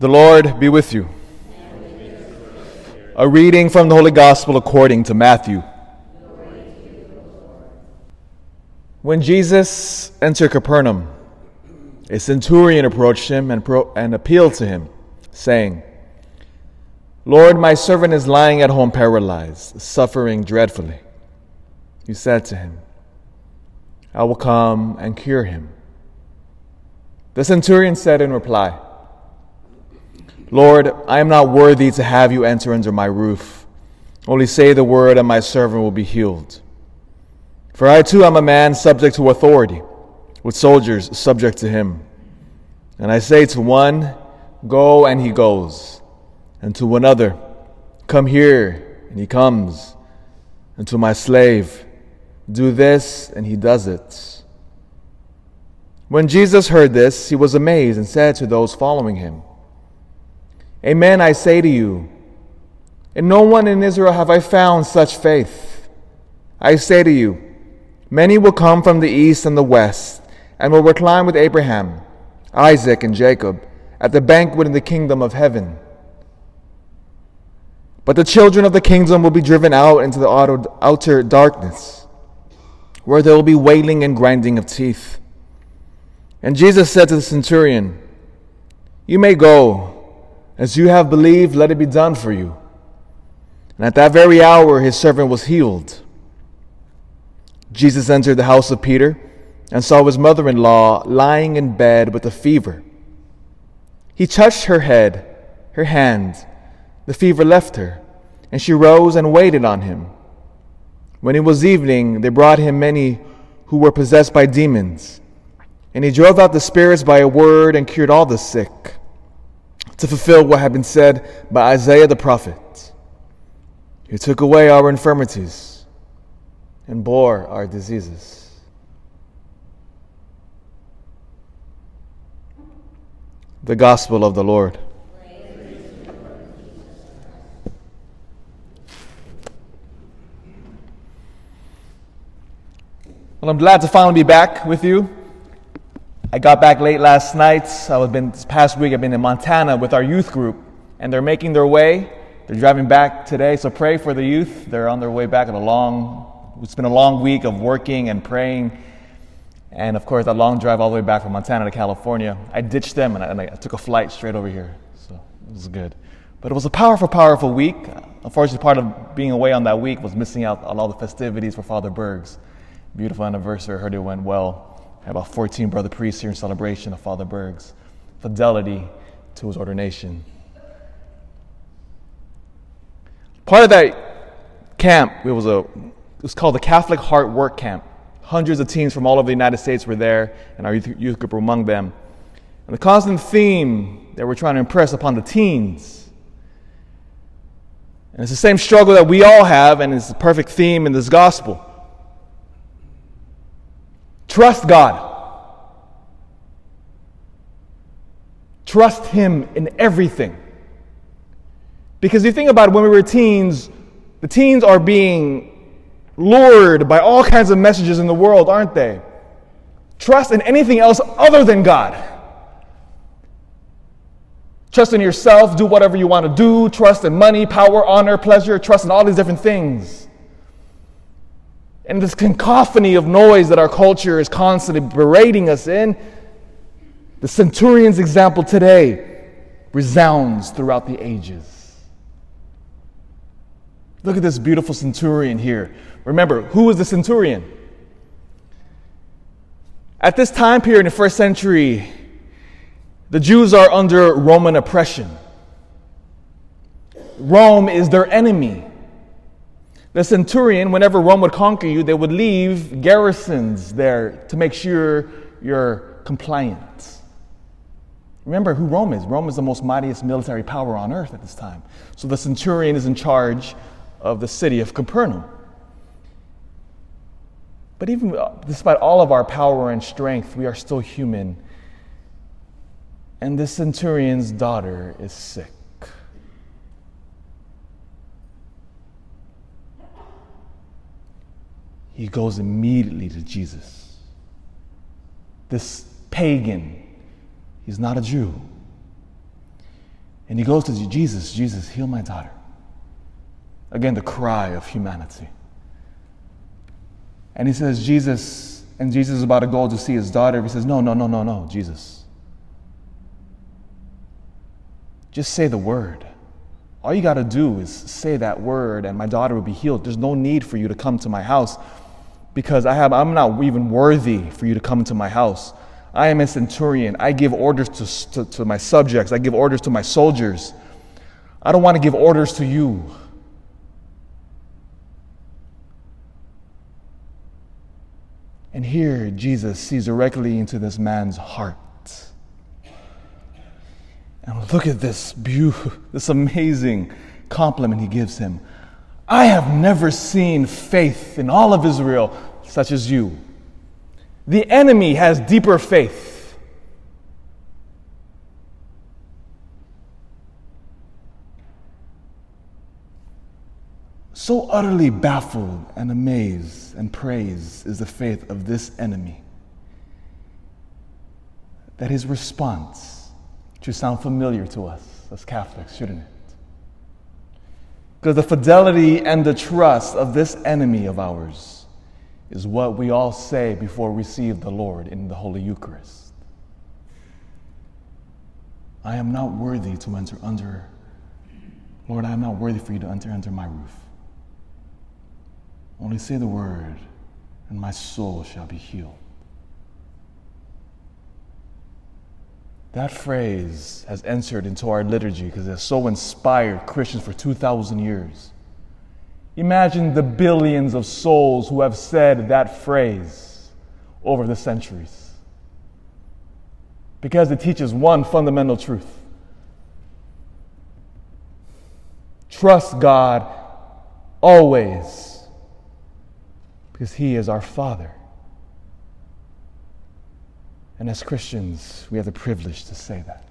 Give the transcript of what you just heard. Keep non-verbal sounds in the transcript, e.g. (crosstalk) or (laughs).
The Lord be with you. A reading from the Holy Gospel according to Matthew. When Jesus entered Capernaum, a centurion approached him and, pro- and appealed to him, saying, Lord, my servant is lying at home paralyzed, suffering dreadfully. He said to him, I will come and cure him. The centurion said in reply, Lord, I am not worthy to have you enter under my roof. Only say the word, and my servant will be healed. For I too am a man subject to authority, with soldiers subject to him. And I say to one, Go, and he goes, and to another, Come here, and he comes, and to my slave, Do this, and he does it. When Jesus heard this, he was amazed and said to those following him, Amen, I say to you, in no one in Israel have I found such faith. I say to you, many will come from the east and the west, and will recline with Abraham, Isaac, and Jacob at the banquet in the kingdom of heaven. But the children of the kingdom will be driven out into the outer darkness, where there will be wailing and grinding of teeth. And Jesus said to the centurion, You may go. As you have believed, let it be done for you. And at that very hour, his servant was healed. Jesus entered the house of Peter and saw his mother in law lying in bed with a fever. He touched her head, her hand. The fever left her, and she rose and waited on him. When it was evening, they brought him many who were possessed by demons, and he drove out the spirits by a word and cured all the sick to fulfill what had been said by Isaiah the prophet. He took away our infirmities and bore our diseases. The Gospel of the Lord. Well, I'm glad to finally be back with you. I got back late last night. I was been this past week. I've been in Montana with our youth group, and they're making their way. They're driving back today, so pray for the youth. They're on their way back at a long. It's been a long week of working and praying, and of course, that long drive all the way back from Montana to California. I ditched them and I, and I took a flight straight over here, so it was good. But it was a powerful, powerful week. Unfortunately, part of being away on that week was missing out on all the festivities for Father Berg's beautiful anniversary. I heard it went well about 14 brother priests here in celebration of Father Berg's fidelity to his ordination. Part of that camp, it was, a, it was called the Catholic Heart Work Camp. Hundreds of teens from all over the United States were there, and our youth, youth group were among them. And the constant theme that we're trying to impress upon the teens, and it's the same struggle that we all have, and it's the perfect theme in this gospel Trust God. Trust Him in everything. Because you think about it, when we were teens, the teens are being lured by all kinds of messages in the world, aren't they? Trust in anything else other than God. Trust in yourself, do whatever you want to do, trust in money, power, honor, pleasure, trust in all these different things. And this cacophony of noise that our culture is constantly berating us in, the centurion's example today resounds throughout the ages. Look at this beautiful centurion here. Remember, who was the centurion? At this time period in the first century, the Jews are under Roman oppression. Rome is their enemy. The centurion, whenever Rome would conquer you, they would leave garrisons there to make sure you're compliant. Remember who Rome is. Rome is the most mightiest military power on earth at this time. So the centurion is in charge of the city of Capernaum. But even uh, despite all of our power and strength, we are still human. And this centurion's daughter is sick. He goes immediately to Jesus. This pagan, he's not a Jew. And he goes to Jesus, Jesus, heal my daughter. Again, the cry of humanity. And he says, Jesus, and Jesus is about to go to see his daughter. He says, No, no, no, no, no, Jesus. Just say the word. All you got to do is say that word, and my daughter will be healed. There's no need for you to come to my house because I have, I'm not even worthy for you to come into my house. I am a centurion. I give orders to, to, to my subjects, I give orders to my soldiers. I don't want to give orders to you. And here, Jesus sees directly into this man's heart. And look at this beautiful, (laughs) this amazing compliment he gives him. I have never seen faith in all of Israel such as you. The enemy has deeper faith. So utterly baffled and amazed and praised is the faith of this enemy that his response should sound familiar to us as Catholics, shouldn't it? Because the fidelity and the trust of this enemy of ours is what we all say before we receive the Lord in the Holy Eucharist. I am not worthy to enter under, Lord, I am not worthy for you to enter under my roof. Only say the word, and my soul shall be healed. That phrase has entered into our liturgy because it has so inspired Christians for 2,000 years. Imagine the billions of souls who have said that phrase over the centuries. Because it teaches one fundamental truth trust God always, because He is our Father. And as Christians, we have the privilege to say that.